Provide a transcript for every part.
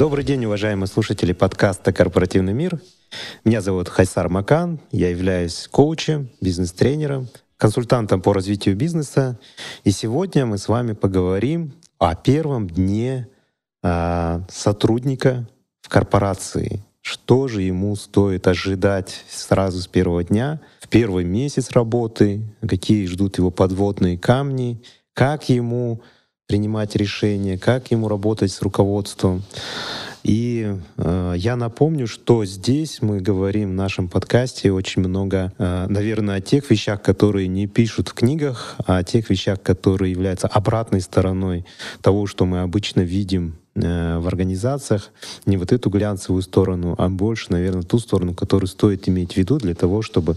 Добрый день, уважаемые слушатели подкаста «Корпоративный мир». Меня зовут Хайсар Макан, я являюсь коучем, бизнес-тренером, консультантом по развитию бизнеса. И сегодня мы с вами поговорим о первом дне э, сотрудника в корпорации. Что же ему стоит ожидать сразу с первого дня, в первый месяц работы, какие ждут его подводные камни, как ему принимать решения, как ему работать с руководством. И э, я напомню, что здесь мы говорим в нашем подкасте очень много, э, наверное, о тех вещах, которые не пишут в книгах, а о тех вещах, которые являются обратной стороной того, что мы обычно видим э, в организациях. Не вот эту глянцевую сторону, а больше, наверное, ту сторону, которую стоит иметь в виду для того, чтобы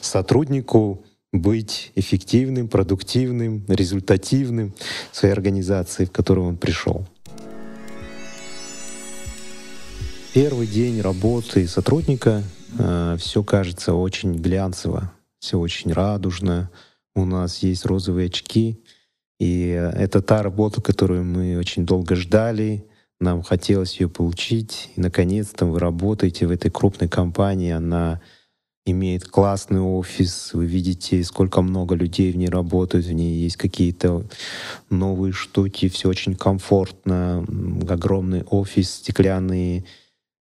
сотруднику быть эффективным, продуктивным, результативным в своей организации, в которую он пришел. Первый день работы сотрудника э, все кажется очень глянцево, все очень радужно. У нас есть розовые очки, и это та работа, которую мы очень долго ждали, нам хотелось ее получить, и наконец-то вы работаете в этой крупной компании, она имеет классный офис, вы видите, сколько много людей в ней работают, в ней есть какие-то новые штуки, все очень комфортно, огромный офис, стеклянные,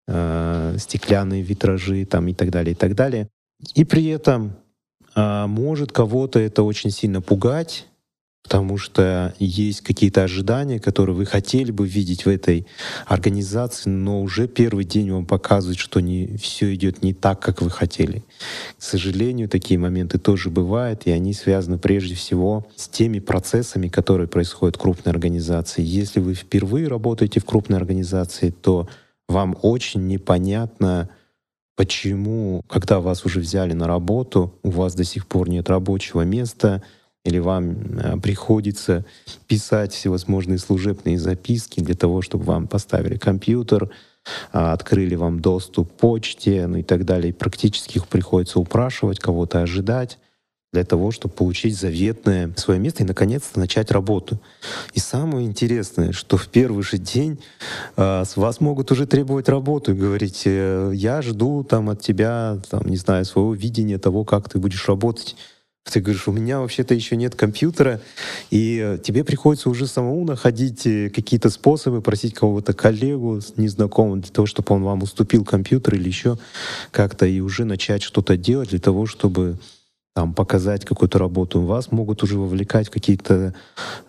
э, стеклянные витражи там и так далее, и так далее. И при этом э, может кого-то это очень сильно пугать, потому что есть какие-то ожидания, которые вы хотели бы видеть в этой организации, но уже первый день вам показывает, что не, все идет не так, как вы хотели. К сожалению, такие моменты тоже бывают, и они связаны прежде всего с теми процессами, которые происходят в крупной организации. Если вы впервые работаете в крупной организации, то вам очень непонятно, почему, когда вас уже взяли на работу, у вас до сих пор нет рабочего места — или вам э, приходится писать всевозможные служебные записки для того, чтобы вам поставили компьютер, а, открыли вам доступ к почте, ну и так далее. И практически их приходится упрашивать, кого-то ожидать для того, чтобы получить заветное свое место и, наконец-то, начать работу. И самое интересное, что в первый же день э, с вас могут уже требовать работу и говорить, э, я жду там от тебя, там, не знаю, своего видения того, как ты будешь работать. Ты говоришь, у меня вообще-то еще нет компьютера, и тебе приходится уже самому находить э, какие-то способы, просить кого-то коллегу незнакомого для того, чтобы он вам уступил компьютер или еще как-то, и уже начать что-то делать для того, чтобы там, показать какую-то работу, вас могут уже вовлекать в какие-то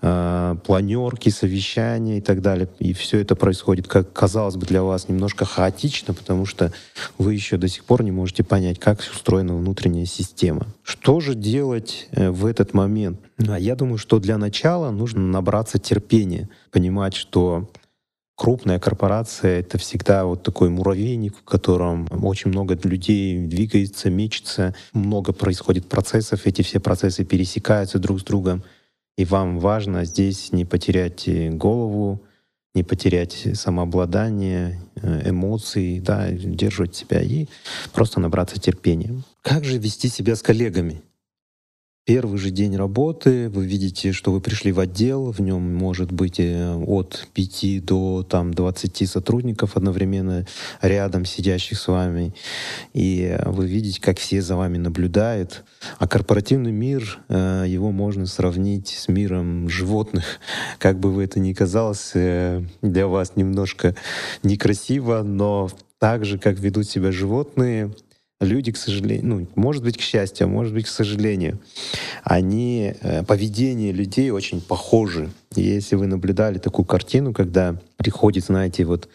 э, планерки, совещания и так далее. И все это происходит, как казалось бы, для вас немножко хаотично, потому что вы еще до сих пор не можете понять, как устроена внутренняя система. Что же делать э, в этот момент? А я думаю, что для начала нужно набраться терпения, понимать, что крупная корпорация — это всегда вот такой муравейник, в котором очень много людей двигается, мечется, много происходит процессов, эти все процессы пересекаются друг с другом. И вам важно здесь не потерять голову, не потерять самообладание, э, эмоции, да, держать себя и просто набраться терпения. Как же вести себя с коллегами? Первый же день работы вы видите, что вы пришли в отдел, в нем может быть э, от 5 до там, 20 сотрудников одновременно рядом сидящих с вами. И вы видите, как все за вами наблюдают. А корпоративный мир, э, его можно сравнить с миром животных. Как бы вы это ни казалось э, для вас немножко некрасиво, но так же, как ведут себя животные, люди, к сожалению, ну, может быть, к счастью, а может быть, к сожалению, они, э, поведение людей очень похожи. Если вы наблюдали такую картину, когда приходит, знаете, вот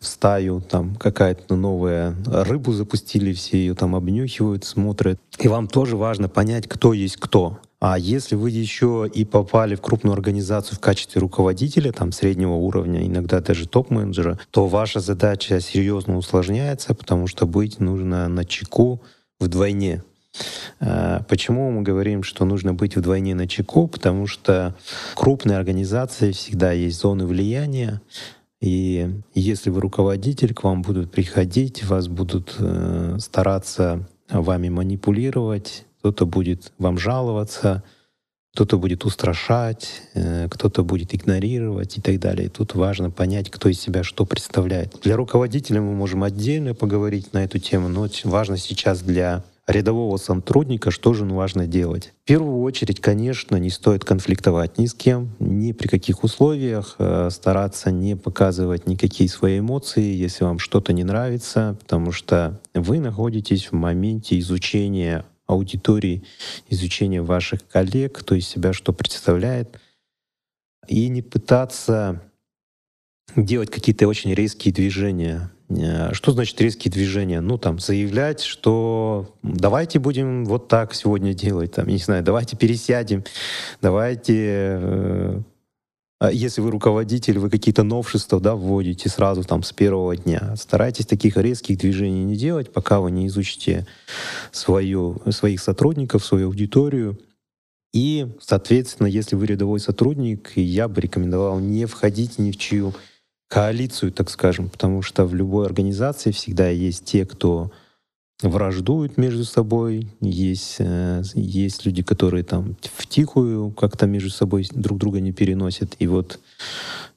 в стаю там какая-то новая рыбу запустили, все ее там обнюхивают, смотрят. И вам тоже важно понять, кто есть кто. А если вы еще и попали в крупную организацию в качестве руководителя, там среднего уровня, иногда даже топ-менеджера, то ваша задача серьезно усложняется, потому что быть нужно на чеку вдвойне. А, почему мы говорим, что нужно быть вдвойне на чеку? Потому что в крупной организации всегда есть зоны влияния, и если вы руководитель, к вам будут приходить, вас будут э, стараться вами манипулировать, кто-то будет вам жаловаться, кто-то будет устрашать, э, кто-то будет игнорировать и так далее. Тут важно понять, кто из себя что представляет. Для руководителя мы можем отдельно поговорить на эту тему, но важно сейчас для рядового сотрудника, что же важно делать? В первую очередь, конечно, не стоит конфликтовать ни с кем, ни при каких условиях, э, стараться не показывать никакие свои эмоции, если вам что-то не нравится, потому что вы находитесь в моменте изучения аудитории, изучения ваших коллег, кто из себя что представляет, и не пытаться делать какие-то очень резкие движения. Э, что значит резкие движения? Ну, там, заявлять, что давайте будем вот так сегодня делать, там, не знаю, давайте пересядем, давайте э, если вы руководитель, вы какие-то новшества да, вводите сразу там с первого дня. Старайтесь таких резких движений не делать, пока вы не изучите свою, своих сотрудников, свою аудиторию. И, соответственно, если вы рядовой сотрудник, я бы рекомендовал не входить ни в чью коалицию, так скажем, потому что в любой организации всегда есть те, кто враждуют между собой, есть, э, есть люди, которые там в тихую как-то между собой друг друга не переносят. И вот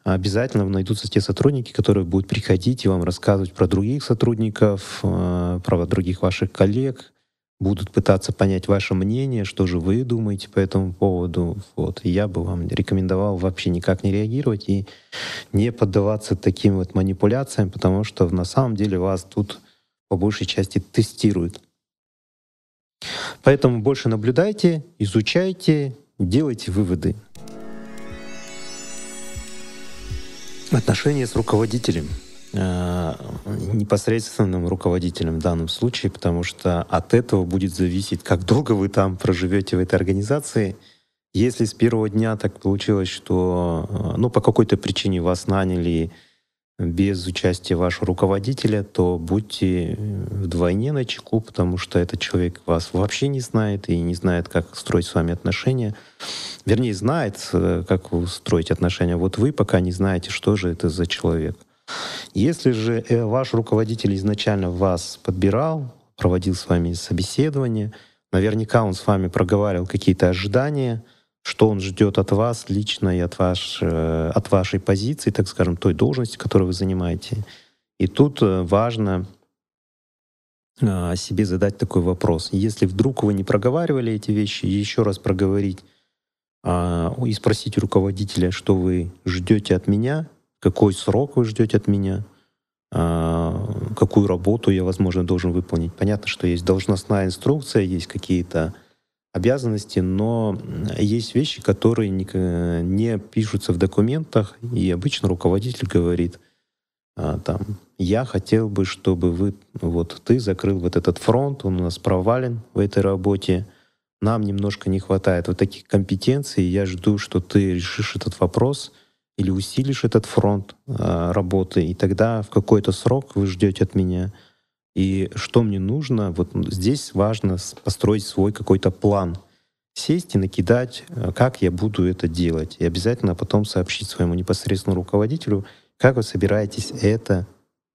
обязательно найдутся те сотрудники, которые будут приходить и вам рассказывать про других сотрудников, э, про других ваших коллег, будут пытаться понять ваше мнение, что же вы думаете по этому поводу. Вот. И я бы вам рекомендовал вообще никак не реагировать и не поддаваться таким вот манипуляциям, потому что на самом деле вас тут по большей части тестируют. Поэтому больше наблюдайте, изучайте, делайте выводы. Отношения с руководителем, э, непосредственным руководителем в данном случае, потому что от этого будет зависеть, как долго вы там проживете в этой организации. Если с первого дня так получилось, что э, ну, по какой-то причине вас наняли без участия вашего руководителя, то будьте вдвойне на чеку, потому что этот человек вас вообще не знает и не знает, как строить с вами отношения. Вернее, знает, э, как строить отношения. Вот вы пока не знаете, что же это за человек. Если же э, ваш руководитель изначально вас подбирал, проводил с вами собеседование, наверняка он с вами проговаривал какие-то ожидания — что он ждет от вас лично и от, ваш, э, от вашей позиции, так скажем, той должности, которую вы занимаете. И тут э, важно э, себе задать такой вопрос. Если вдруг вы не проговаривали эти вещи, еще раз проговорить а, и спросить руководителя, что вы ждете от меня, какой срок вы ждете от меня, а, какую работу я, возможно, должен выполнить. Понятно, что есть должностная инструкция, есть какие-то обязанности, но есть вещи, которые не, не пишутся в документах, и обычно руководитель говорит, а, там, я хотел бы, чтобы вы, вот ты закрыл вот этот фронт, он у нас провален в этой работе, нам немножко не хватает вот таких компетенций, я жду, что ты решишь этот вопрос или усилишь этот фронт а, работы, и тогда в какой-то срок вы ждете от меня — и что мне нужно, вот здесь важно построить свой какой-то план, сесть и накидать, э, как я буду это делать. И обязательно потом сообщить своему непосредственному руководителю, как вы собираетесь это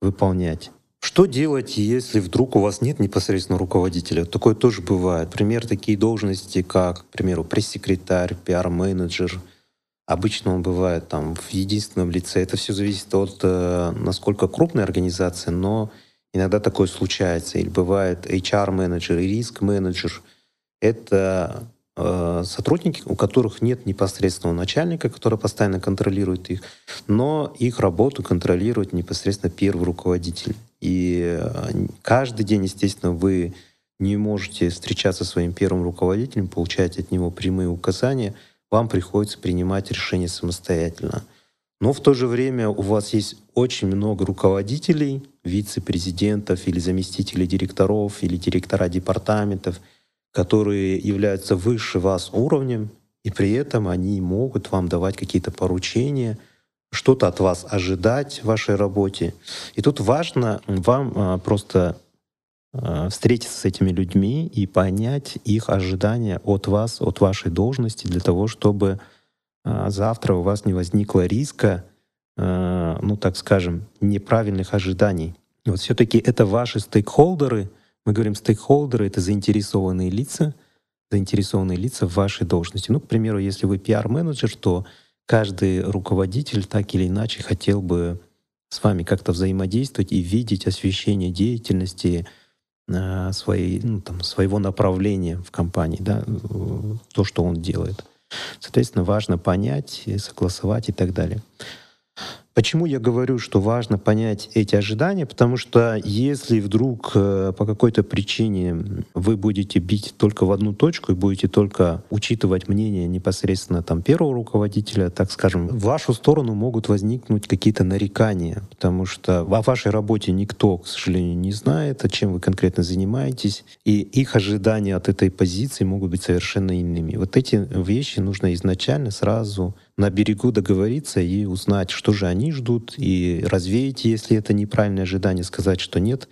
выполнять. Что делать, если вдруг у вас нет непосредственного руководителя? Такое тоже бывает. Пример такие должности, как, к примеру, пресс-секретарь, пиар-менеджер. Обычно он бывает там в единственном лице. Это все зависит от, э, насколько крупная организация, но Иногда такое случается. Или бывает HR-менеджер и риск-менеджер. Это э, сотрудники, у которых нет непосредственного начальника, который постоянно контролирует их, но их работу контролирует непосредственно первый руководитель. И э, каждый день, естественно, вы не можете встречаться со своим первым руководителем, получать от него прямые указания, вам приходится принимать решения самостоятельно. Но в то же время у вас есть очень много руководителей, вице-президентов или заместителей директоров или директора департаментов, которые являются выше вас уровнем, и при этом они могут вам давать какие-то поручения, что-то от вас ожидать в вашей работе. И тут важно вам а, просто а, встретиться с этими людьми и понять их ожидания от вас, от вашей должности, для того, чтобы завтра у вас не возникло риска, а, ну так скажем, неправильных ожиданий. Вот все-таки это ваши стейкхолдеры, мы говорим стейкхолдеры, это заинтересованные лица, заинтересованные лица в вашей должности. Ну, к примеру, если вы пиар-менеджер, то каждый руководитель так или иначе хотел бы с вами как-то взаимодействовать и видеть освещение деятельности э, своей, ну, там, своего направления в компании, да, то, что он делает. Соответственно, важно понять, согласовать и так далее. Почему я говорю, что важно понять эти ожидания? Потому что если вдруг э, по какой-то причине вы будете бить только в одну точку и будете только учитывать мнение непосредственно там первого руководителя, так скажем, в вашу сторону могут возникнуть какие-то нарекания, потому что о вашей работе никто, к сожалению, не знает, о чем вы конкретно занимаетесь, и их ожидания от этой позиции могут быть совершенно иными. Вот эти вещи нужно изначально сразу на берегу договориться и узнать, что же они ждут, и развеять, если это неправильное ожидание, сказать, что нет.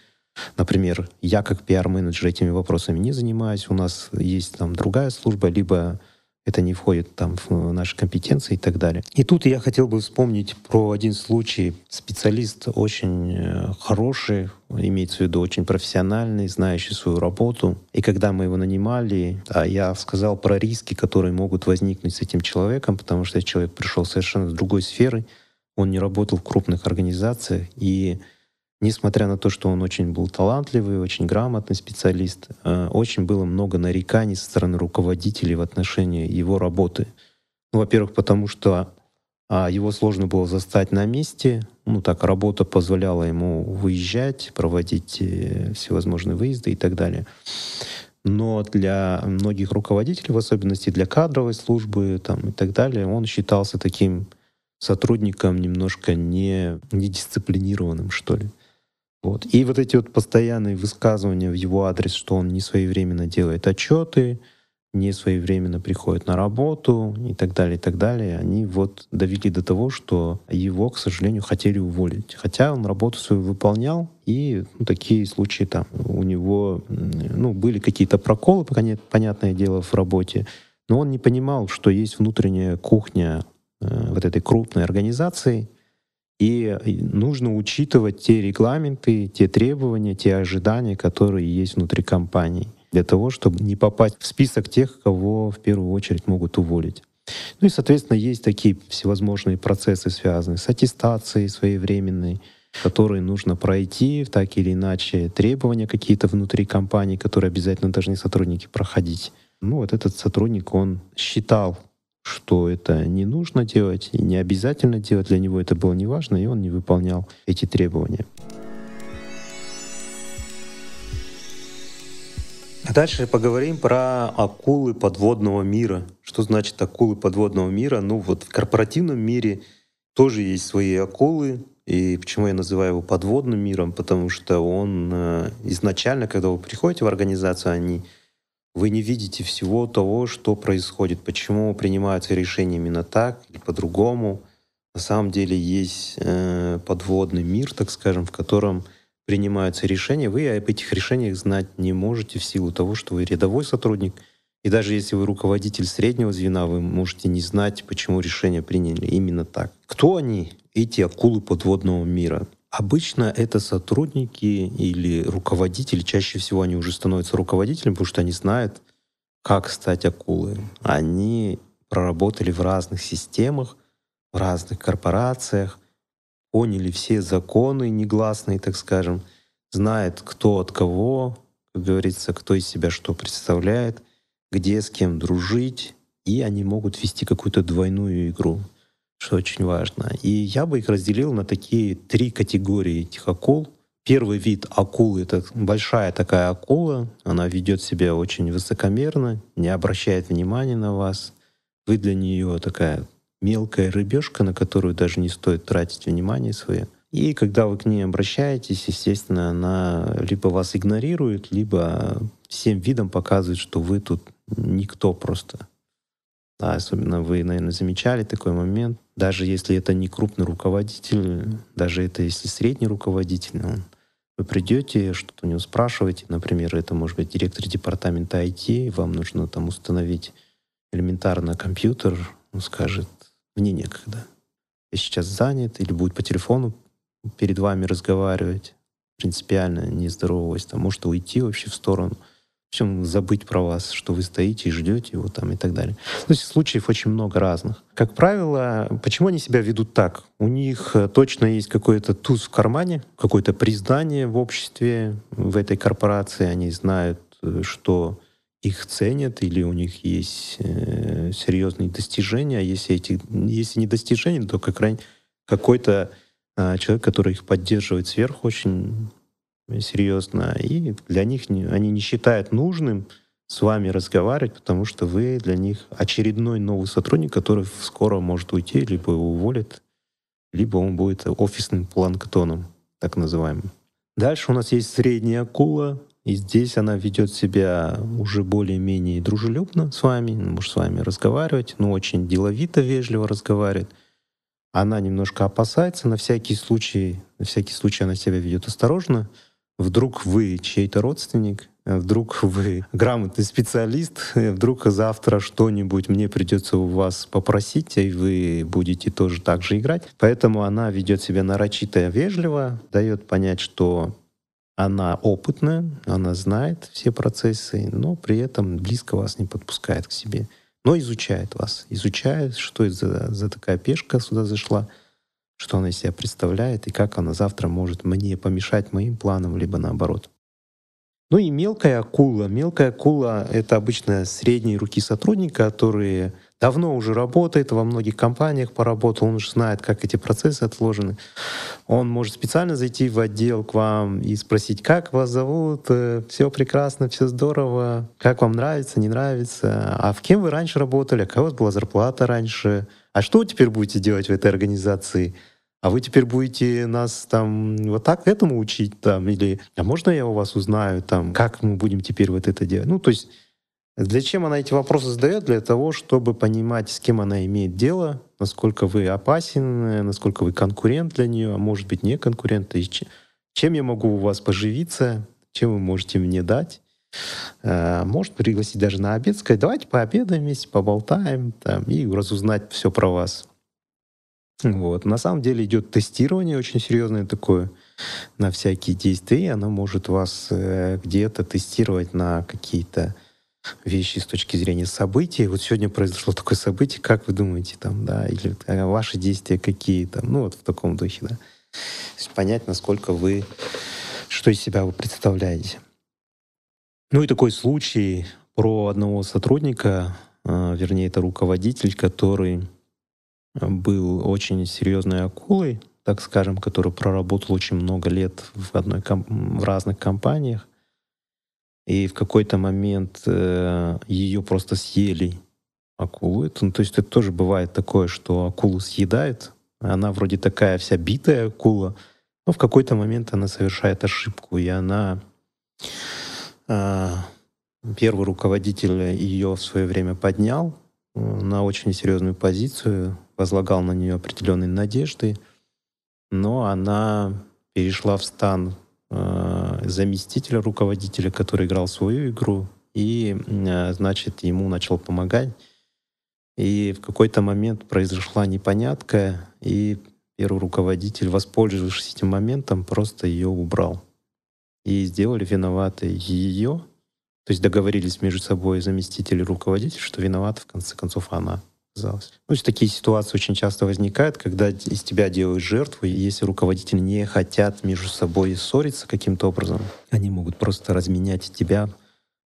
Например, я как пиар-менеджер этими вопросами не занимаюсь, у нас есть там другая служба, либо это не входит там в наши компетенции и так далее. И тут я хотел бы вспомнить про один случай. Специалист очень э, хороший, имеется в виду очень профессиональный, знающий свою работу. И когда мы его нанимали, а я сказал про риски, которые могут возникнуть с этим человеком, потому что человек пришел совершенно с другой сферы, он не работал в крупных организациях, и Несмотря на то, что он очень был талантливый, очень грамотный специалист, э, очень было много нареканий со стороны руководителей в отношении его работы. Ну, во-первых, потому что а, его сложно было застать на месте. Ну, так, работа позволяла ему выезжать, проводить э, всевозможные выезды и так далее. Но для многих руководителей, в особенности для кадровой службы там, и так далее, он считался таким сотрудником немножко не, недисциплинированным, что ли. Вот. И вот эти вот постоянные высказывания в его адрес, что он не своевременно делает отчеты, не своевременно приходит на работу и так далее, и так далее, они вот довели до того, что его, к сожалению, хотели уволить. Хотя он работу свою выполнял, и ну, такие случаи там у него ну, были какие-то проколы, понятное дело, в работе, но он не понимал, что есть внутренняя кухня э, вот этой крупной организации, и нужно учитывать те регламенты, те требования, те ожидания, которые есть внутри компании, для того, чтобы не попасть в список тех, кого в первую очередь могут уволить. Ну и, соответственно, есть такие всевозможные процессы, связанные с аттестацией своевременной, которые нужно пройти, так или иначе, требования какие-то внутри компании, которые обязательно должны сотрудники проходить. Ну вот этот сотрудник, он считал что это не нужно делать и не обязательно делать. Для него это было не важно, и он не выполнял эти требования. Дальше поговорим про акулы подводного мира. Что значит акулы подводного мира? Ну вот в корпоративном мире тоже есть свои акулы. И почему я называю его подводным миром? Потому что он э, изначально, когда вы приходите в организацию, они вы не видите всего того, что происходит, почему принимаются решения именно так или по-другому. На самом деле есть э, подводный мир, так скажем, в котором принимаются решения. Вы об этих решениях знать не можете в силу того, что вы рядовой сотрудник. И даже если вы руководитель среднего звена, вы можете не знать, почему решение приняли именно так. Кто они, эти акулы подводного мира? Обычно это сотрудники или руководители, чаще всего они уже становятся руководителями, потому что они знают, как стать акулой. Они проработали в разных системах, в разных корпорациях, поняли все законы негласные, так скажем, знают, кто от кого, как говорится, кто из себя что представляет, где с кем дружить, и они могут вести какую-то двойную игру что очень важно. И я бы их разделил на такие три категории этих акул. Первый вид акулы — это большая такая акула. Она ведет себя очень высокомерно, не обращает внимания на вас. Вы для нее такая мелкая рыбешка, на которую даже не стоит тратить внимание свое. И когда вы к ней обращаетесь, естественно, она либо вас игнорирует, либо всем видом показывает, что вы тут никто просто. Да, особенно вы, наверное, замечали такой момент. Даже если это не крупный руководитель, даже это если средний руководитель, он, вы придете, что-то у него спрашиваете, например, это может быть директор департамента IT, вам нужно там установить элементарно компьютер, он скажет, мне некогда. Я сейчас занят, или будет по телефону перед вами разговаривать, принципиально не здороваясь, там может уйти вообще в сторону. Всем забыть про вас, что вы стоите и ждете его там и так далее. То есть случаев очень много разных. Как правило, почему они себя ведут так? У них э, точно есть какой-то туз в кармане, какое-то признание в обществе, в этой корпорации. Они знают, э, что их ценят или у них есть э, серьезные достижения. А если, эти, если не достижения, то как какой-то э, человек, который их поддерживает сверху очень серьезно, и для них не, они не считают нужным с вами разговаривать, потому что вы для них очередной новый сотрудник, который скоро может уйти, либо его уволят, либо он будет офисным планктоном, так называемым. Дальше у нас есть средняя акула, и здесь она ведет себя уже более-менее дружелюбно с вами, может с вами разговаривать, но очень деловито, вежливо разговаривает. Она немножко опасается на всякий случай, на всякий случай она себя ведет осторожно, вдруг вы чей-то родственник, вдруг вы грамотный специалист, вдруг завтра что-нибудь мне придется у вас попросить, и вы будете тоже так же играть. Поэтому она ведет себя нарочито вежливо, дает понять, что она опытная, она знает все процессы, но при этом близко вас не подпускает к себе. Но изучает вас, изучает, что это за, за такая пешка сюда зашла, что она из себя представляет и как она завтра может мне помешать моим планам, либо наоборот. Ну и мелкая акула. Мелкая акула — это обычно средние руки сотрудника, которые давно уже работает, во многих компаниях поработал, он уже знает, как эти процессы отложены. Он может специально зайти в отдел к вам и спросить, как вас зовут, э, все прекрасно, все здорово, как вам нравится, не нравится, а в кем вы раньше работали, какая у вас была зарплата раньше, а что вы теперь будете делать в этой организации? А вы теперь будете нас там вот так этому учить там или а можно я у вас узнаю там как мы будем теперь вот это делать? Ну то есть для чем она эти вопросы задает? Для того, чтобы понимать, с кем она имеет дело, насколько вы опасен, насколько вы конкурент для нее, а может быть не конкурент, и чем я могу у вас поживиться, чем вы можете мне дать. Э, может пригласить даже на обед, сказать, давайте пообедаем вместе, поболтаем там, и разузнать все про вас. Вот. На самом деле идет тестирование очень серьезное такое на всякие действия, и она может вас э, где-то тестировать на какие-то вещи с точки зрения событий. Вот сегодня произошло такое событие, как вы думаете, там, да, или э, ваши действия какие там, ну вот в таком духе, да. То есть понять, насколько вы, что из себя вы представляете. Ну и такой случай про одного сотрудника, э, вернее, это руководитель, который был очень серьезной акулой, так скажем, который проработал очень много лет в, одной, в разных компаниях, и в какой-то момент э, ее просто съели акулу. Это, ну, то есть это тоже бывает такое, что акулу съедает. Она вроде такая вся битая акула, но в какой-то момент она совершает ошибку, и она... Э, первый руководитель ее в свое время поднял э, на очень серьезную позицию, возлагал на нее определенные надежды, но она перешла в стан Э, заместителя руководителя, который играл свою игру, и, э, значит, ему начал помогать. И в какой-то момент произошла непонятка, и первый руководитель, воспользовавшись этим моментом, просто ее убрал. И сделали виноватой ее, то есть договорились между собой заместитель и руководитель, что виновата в конце концов она оказалось. Ну, то есть такие ситуации очень часто возникают, когда из тебя делают жертву, и если руководители не хотят между собой ссориться каким-то образом, они могут просто разменять тебя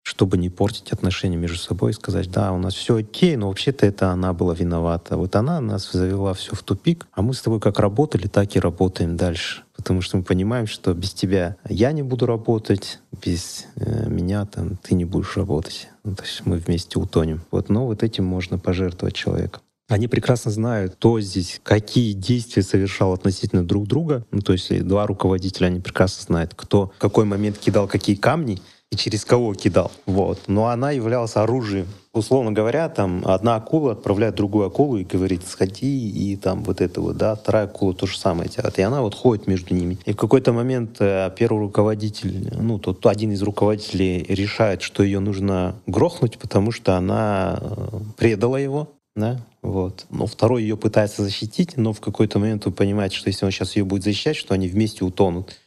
чтобы не портить отношения между собой и сказать, да, у нас все окей, но вообще-то это она была виновата. Вот она нас завела все в тупик, а мы с тобой как работали, так и работаем дальше. Потому что мы понимаем, что без тебя я не буду работать, без э, меня там ты не будешь работать. Ну, то есть мы вместе утонем. Вот, но вот этим можно пожертвовать человеком. Они прекрасно знают, кто здесь, какие действия совершал относительно друг друга. Ну, то есть два руководителя, они прекрасно знают, кто в какой момент кидал какие камни, и через кого кидал. Вот. Но она являлась оружием. Условно говоря, там одна акула отправляет другую акулу и говорит, сходи, и там вот это вот, да, вторая акула то же самое делает. И она вот ходит между ними. И в какой-то момент э, первый руководитель, ну, тот один из руководителей решает, что ее нужно грохнуть, потому что она э, предала его, да, вот. Но второй ее пытается защитить, но в какой-то момент он понимает, что если он сейчас ее будет защищать, что они вместе утонут.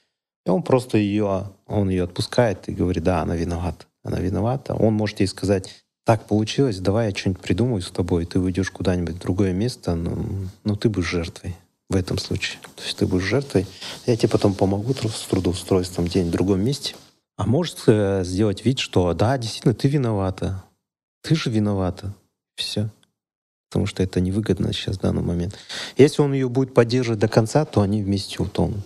И он просто ее, он ее отпускает и говорит, да, она виновата. она виновата. Он может ей сказать, так получилось, давай я что-нибудь придумаю с тобой, ты уйдешь куда-нибудь в другое место, но, но ты будешь жертвой в этом случае. То есть ты будешь жертвой, я тебе потом помогу с трудоустройством где-нибудь в другом месте. А может э, сделать вид, что да, действительно, ты виновата. Ты же виновата. Все. Потому что это невыгодно сейчас в данный момент. Если он ее будет поддерживать до конца, то они вместе утонут.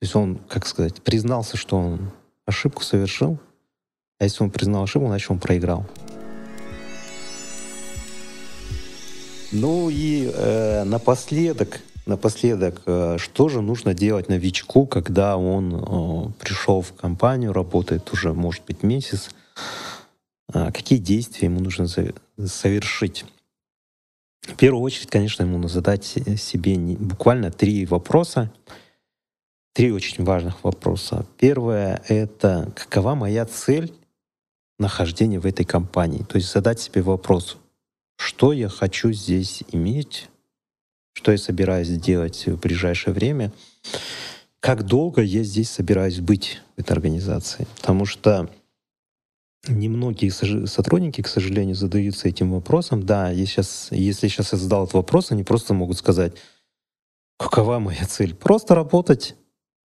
То есть он, как сказать, признался, что он ошибку совершил. А если он признал ошибку, значит он проиграл. Ну и э, напоследок Напоследок, э, что же нужно делать новичку, когда он э, пришел в компанию, работает уже, может быть, месяц? А, какие действия ему нужно совершить? В первую очередь, конечно, ему нужно задать себе буквально три вопроса. Три очень важных вопроса. Первое — это какова моя цель нахождения в этой компании? То есть задать себе вопрос, что я хочу здесь иметь, что я собираюсь делать в ближайшее время, как долго я здесь собираюсь быть в этой организации. Потому что немногие сотрудники, к сожалению, задаются этим вопросом. Да, если сейчас, если сейчас я задал этот вопрос, они просто могут сказать, какова моя цель? Просто работать.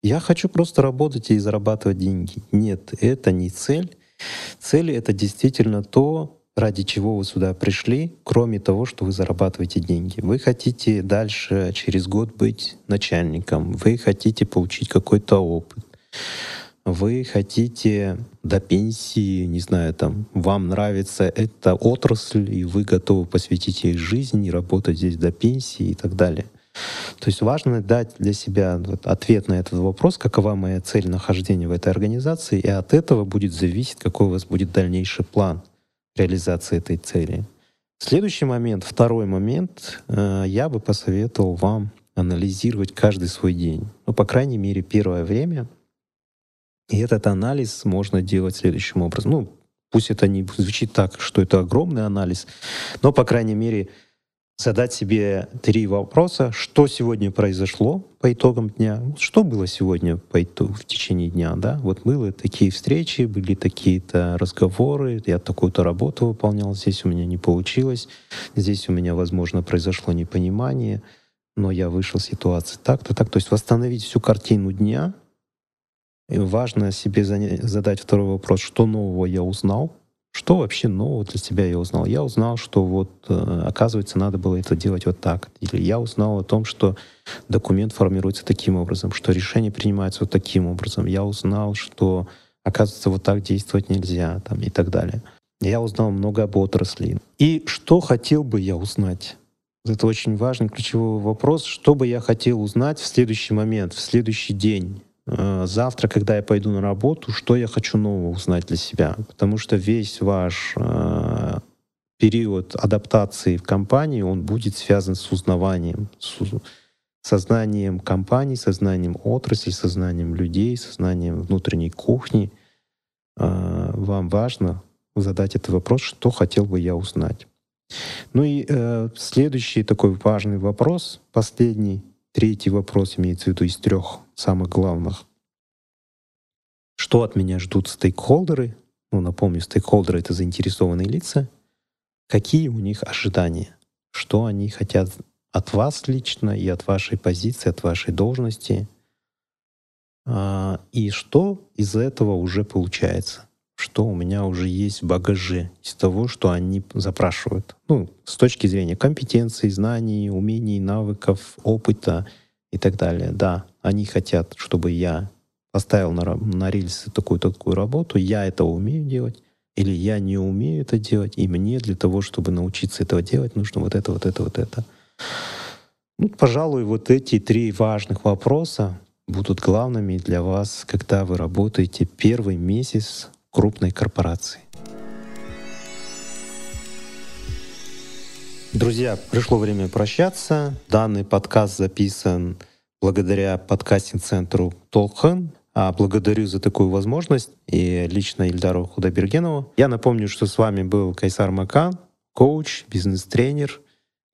Я хочу просто работать и зарабатывать деньги. Нет, это не цель. Цель — это действительно то, ради чего вы сюда пришли, кроме того, что вы зарабатываете деньги. Вы хотите дальше через год быть начальником, вы хотите получить какой-то опыт, вы хотите до пенсии, не знаю, там, вам нравится эта отрасль, и вы готовы посвятить ей жизнь и работать здесь до пенсии и так далее. То есть важно дать для себя ответ на этот вопрос, какова моя цель нахождения в этой организации, и от этого будет зависеть, какой у вас будет дальнейший план — реализации этой цели. Следующий момент, второй момент, э, я бы посоветовал вам анализировать каждый свой день. Ну, по крайней мере, первое время. И этот анализ можно делать следующим образом. Ну, пусть это не звучит так, что это огромный анализ, но, по крайней мере, задать себе три вопроса. Что сегодня произошло по итогам дня? Что было сегодня по итогу, в течение дня? Да? Вот были такие встречи, были такие-то разговоры, я такую-то работу выполнял, здесь у меня не получилось, здесь у меня, возможно, произошло непонимание, но я вышел из ситуации так-то, так. То есть восстановить всю картину дня. И важно себе задать второй вопрос, что нового я узнал, что вообще нового для себя я узнал? Я узнал, что вот, э, оказывается, надо было это делать вот так. Или я узнал о том, что документ формируется таким образом, что решение принимается вот таким образом. Я узнал, что, оказывается, вот так действовать нельзя там, и так далее. Я узнал много об отрасли. И что хотел бы я узнать? Это очень важный ключевой вопрос. Что бы я хотел узнать в следующий момент, в следующий день? Э, завтра, когда я пойду на работу, что я хочу нового узнать для себя. Потому что весь ваш э, период адаптации в компании, он будет связан с узнаванием, с сознанием компании, сознанием отрасли, сознанием людей, сознанием внутренней кухни. Э, вам важно задать этот вопрос, что хотел бы я узнать. Ну и э, следующий такой важный вопрос, последний, Третий вопрос имеется в виду из трех самых главных. Что от меня ждут стейкхолдеры? Ну, напомню, стейкхолдеры — это заинтересованные лица. Какие у них ожидания? Что они хотят от вас лично и от вашей позиции, от вашей должности? А, и что из этого уже получается? Что у меня уже есть в багаже из того, что они запрашивают. Ну, с точки зрения компетенций, знаний, умений, навыков, опыта и так далее. Да, они хотят, чтобы я поставил на, на рельсы такую-то такую работу, я это умею делать, или я не умею это делать, и мне для того, чтобы научиться этого делать, нужно вот это, вот это, вот это. Ну, пожалуй, вот эти три важных вопроса будут главными для вас, когда вы работаете первый месяц крупной корпорации. Друзья, пришло время прощаться. Данный подкаст записан благодаря подкастинг-центру Толхан. А благодарю за такую возможность и лично Ильдару Худобергенову. Я напомню, что с вами был Кайсар Макан, коуч, бизнес-тренер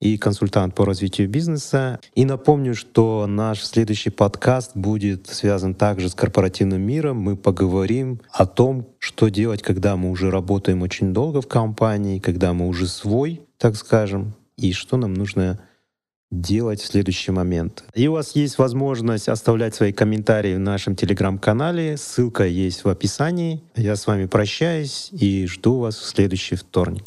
и консультант по развитию бизнеса. И напомню, что наш следующий подкаст будет связан также с корпоративным миром. Мы поговорим о том, что делать, когда мы уже работаем очень долго в компании, когда мы уже свой, так скажем, и что нам нужно делать в следующий момент. И у вас есть возможность оставлять свои комментарии в нашем телеграм-канале. Ссылка есть в описании. Я с вами прощаюсь и жду вас в следующий вторник.